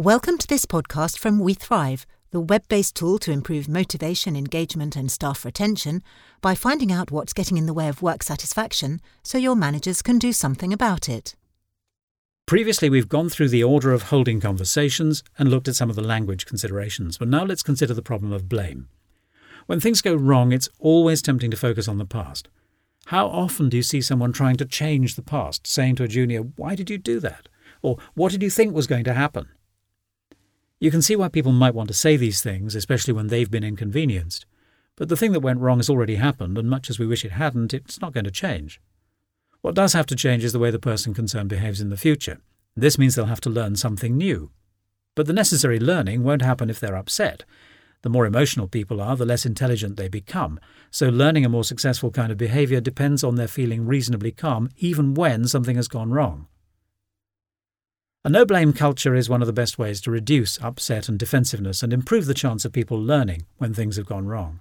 Welcome to this podcast from We Thrive, the web based tool to improve motivation, engagement, and staff retention by finding out what's getting in the way of work satisfaction so your managers can do something about it. Previously, we've gone through the order of holding conversations and looked at some of the language considerations, but now let's consider the problem of blame. When things go wrong, it's always tempting to focus on the past. How often do you see someone trying to change the past, saying to a junior, Why did you do that? Or What did you think was going to happen? You can see why people might want to say these things, especially when they've been inconvenienced. But the thing that went wrong has already happened, and much as we wish it hadn't, it's not going to change. What does have to change is the way the person concerned behaves in the future. This means they'll have to learn something new. But the necessary learning won't happen if they're upset. The more emotional people are, the less intelligent they become. So learning a more successful kind of behavior depends on their feeling reasonably calm, even when something has gone wrong. A no blame culture is one of the best ways to reduce upset and defensiveness and improve the chance of people learning when things have gone wrong.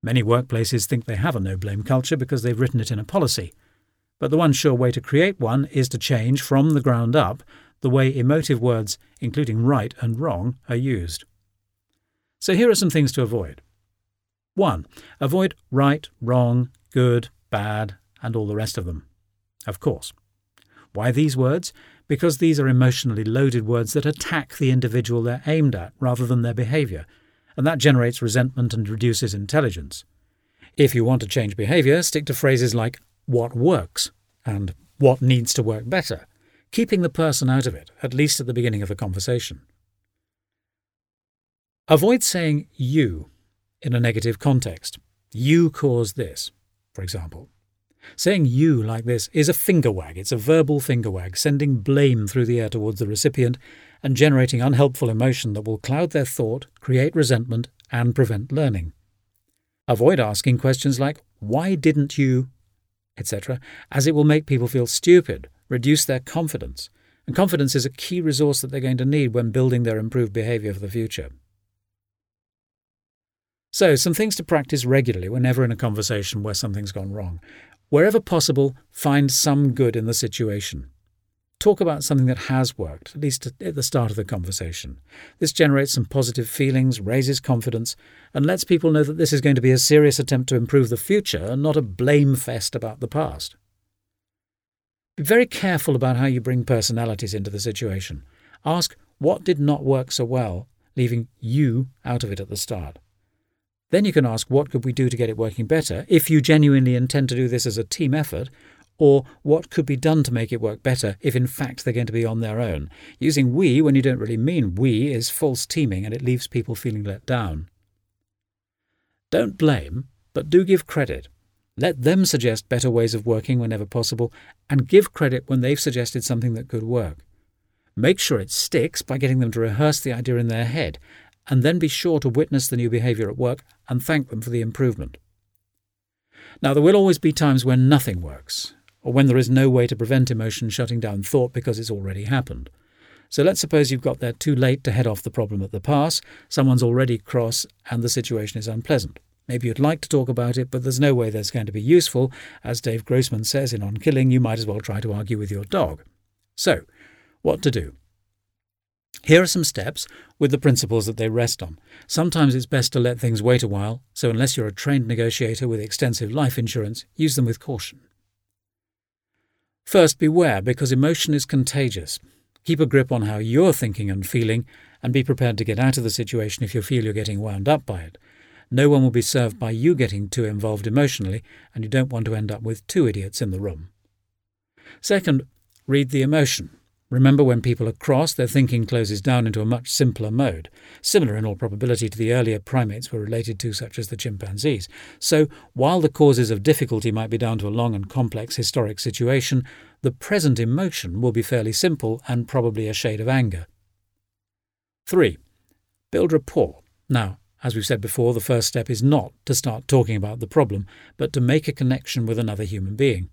Many workplaces think they have a no blame culture because they've written it in a policy. But the one sure way to create one is to change from the ground up the way emotive words, including right and wrong, are used. So here are some things to avoid. 1. Avoid right, wrong, good, bad, and all the rest of them. Of course. Why these words? because these are emotionally loaded words that attack the individual they're aimed at rather than their behaviour, and that generates resentment and reduces intelligence. If you want to change behaviour, stick to phrases like what works and what needs to work better, keeping the person out of it, at least at the beginning of the conversation. Avoid saying you in a negative context. You caused this, for example. Saying you like this is a finger wag. It's a verbal finger wag, sending blame through the air towards the recipient and generating unhelpful emotion that will cloud their thought, create resentment, and prevent learning. Avoid asking questions like, why didn't you, etc., as it will make people feel stupid, reduce their confidence, and confidence is a key resource that they're going to need when building their improved behaviour for the future. So, some things to practice regularly whenever in a conversation where something's gone wrong. Wherever possible, find some good in the situation. Talk about something that has worked, at least at the start of the conversation. This generates some positive feelings, raises confidence, and lets people know that this is going to be a serious attempt to improve the future and not a blame fest about the past. Be very careful about how you bring personalities into the situation. Ask what did not work so well, leaving you out of it at the start. Then you can ask what could we do to get it working better if you genuinely intend to do this as a team effort, or what could be done to make it work better if in fact they're going to be on their own. Using we when you don't really mean we is false teaming and it leaves people feeling let down. Don't blame, but do give credit. Let them suggest better ways of working whenever possible, and give credit when they've suggested something that could work. Make sure it sticks by getting them to rehearse the idea in their head and then be sure to witness the new behaviour at work and thank them for the improvement. Now, there will always be times when nothing works, or when there is no way to prevent emotion shutting down thought because it's already happened. So let's suppose you've got there too late to head off the problem at the pass, someone's already cross, and the situation is unpleasant. Maybe you'd like to talk about it, but there's no way that's going to be useful. As Dave Grossman says in On Killing, you might as well try to argue with your dog. So, what to do? Here are some steps with the principles that they rest on. Sometimes it's best to let things wait a while, so unless you're a trained negotiator with extensive life insurance, use them with caution. First, beware because emotion is contagious. Keep a grip on how you're thinking and feeling, and be prepared to get out of the situation if you feel you're getting wound up by it. No one will be served by you getting too involved emotionally, and you don't want to end up with two idiots in the room. Second, read the emotion. Remember, when people are cross, their thinking closes down into a much simpler mode, similar in all probability to the earlier primates we're related to, such as the chimpanzees. So, while the causes of difficulty might be down to a long and complex historic situation, the present emotion will be fairly simple and probably a shade of anger. 3. Build rapport. Now, as we've said before, the first step is not to start talking about the problem, but to make a connection with another human being.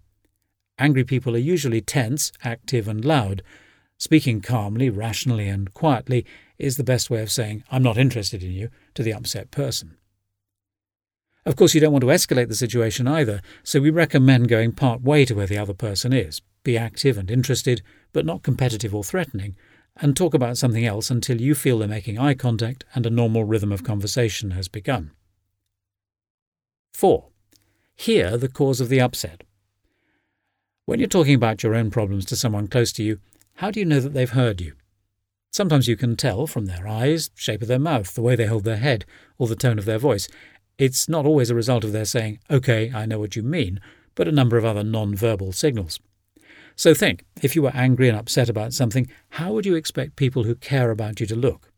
Angry people are usually tense, active, and loud, Speaking calmly, rationally, and quietly is the best way of saying, I'm not interested in you, to the upset person. Of course, you don't want to escalate the situation either, so we recommend going part way to where the other person is. Be active and interested, but not competitive or threatening, and talk about something else until you feel they're making eye contact and a normal rhythm of conversation has begun. 4. Hear the cause of the upset. When you're talking about your own problems to someone close to you, how do you know that they've heard you? Sometimes you can tell from their eyes, shape of their mouth, the way they hold their head, or the tone of their voice. It's not always a result of their saying, OK, I know what you mean, but a number of other non verbal signals. So think if you were angry and upset about something, how would you expect people who care about you to look?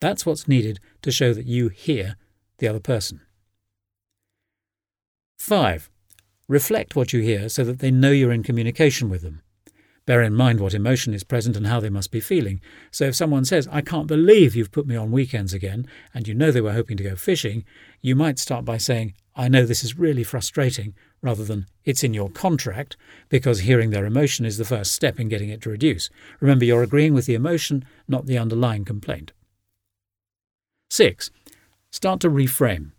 That's what's needed to show that you hear the other person. 5. Reflect what you hear so that they know you're in communication with them. Bear in mind what emotion is present and how they must be feeling. So if someone says, I can't believe you've put me on weekends again, and you know they were hoping to go fishing, you might start by saying, I know this is really frustrating, rather than it's in your contract, because hearing their emotion is the first step in getting it to reduce. Remember, you're agreeing with the emotion, not the underlying complaint. 6. Start to reframe.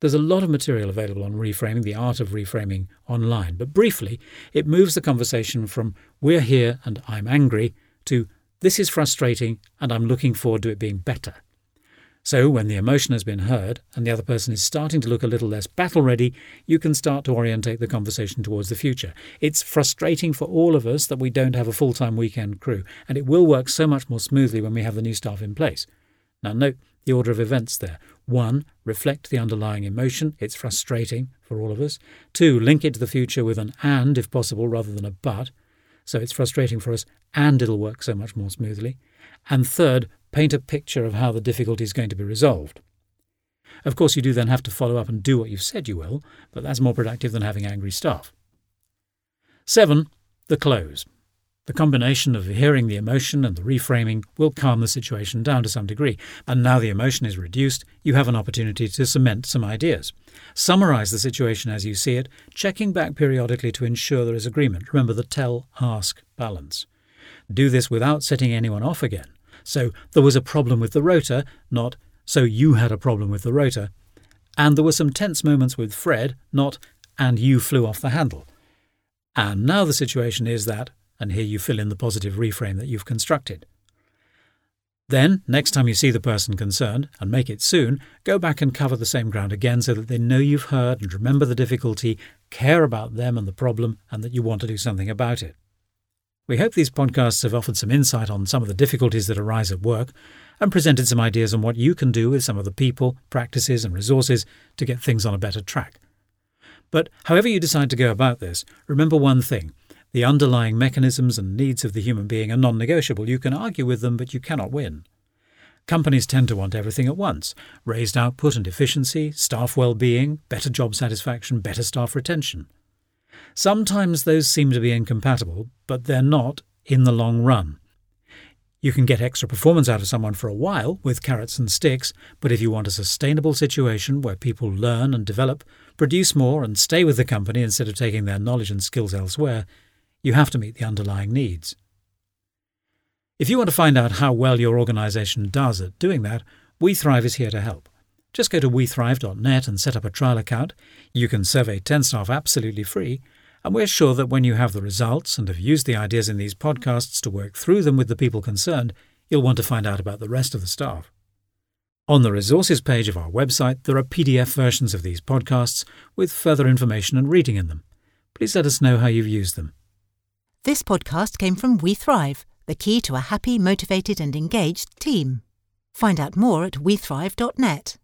There's a lot of material available on reframing, the art of reframing online, but briefly, it moves the conversation from we're here and I'm angry to this is frustrating and I'm looking forward to it being better. So, when the emotion has been heard and the other person is starting to look a little less battle ready, you can start to orientate the conversation towards the future. It's frustrating for all of us that we don't have a full time weekend crew, and it will work so much more smoothly when we have the new staff in place. Now, note the order of events there. One, reflect the underlying emotion. It's frustrating for all of us. Two, link it to the future with an and, if possible, rather than a but. So it's frustrating for us, and it'll work so much more smoothly. And third, paint a picture of how the difficulty is going to be resolved. Of course, you do then have to follow up and do what you've said you will, but that's more productive than having angry staff. 7. The close. The combination of hearing the emotion and the reframing will calm the situation down to some degree, and now the emotion is reduced, you have an opportunity to cement some ideas. Summarize the situation as you see it, checking back periodically to ensure there is agreement. Remember the tell ask balance. Do this without setting anyone off again. So there was a problem with the rota, not so you had a problem with the rota. And there were some tense moments with Fred, not and you flew off the handle. And now the situation is that and here you fill in the positive reframe that you've constructed. Then, next time you see the person concerned, and make it soon, go back and cover the same ground again so that they know you've heard and remember the difficulty, care about them and the problem, and that you want to do something about it. We hope these podcasts have offered some insight on some of the difficulties that arise at work and presented some ideas on what you can do with some of the people, practices, and resources to get things on a better track. But however you decide to go about this, remember one thing the underlying mechanisms and needs of the human being are non negotiable. You can argue with them, but you cannot win. Companies tend to want everything at once raised output and efficiency, staff well being, better job satisfaction, better staff retention. Sometimes those seem to be incompatible, but they're not in the long run. You can get extra performance out of someone for a while with carrots and sticks, but if you want a sustainable situation where people learn and develop, produce more, and stay with the company instead of taking their knowledge and skills elsewhere, you have to meet the underlying needs. If you want to find out how well your organization does at doing that, WeThrive is here to help. Just go to wethrive.net and set up a trial account. You can survey 10 staff absolutely free, and we're sure that when you have the results and have used the ideas in these podcasts to work through them with the people concerned, you'll want to find out about the rest of the staff. On the resources page of our website, there are PDF versions of these podcasts with further information and reading in them. Please let us know how you've used them. This podcast came from We Thrive, the key to a happy, motivated, and engaged team. Find out more at wethrive.net.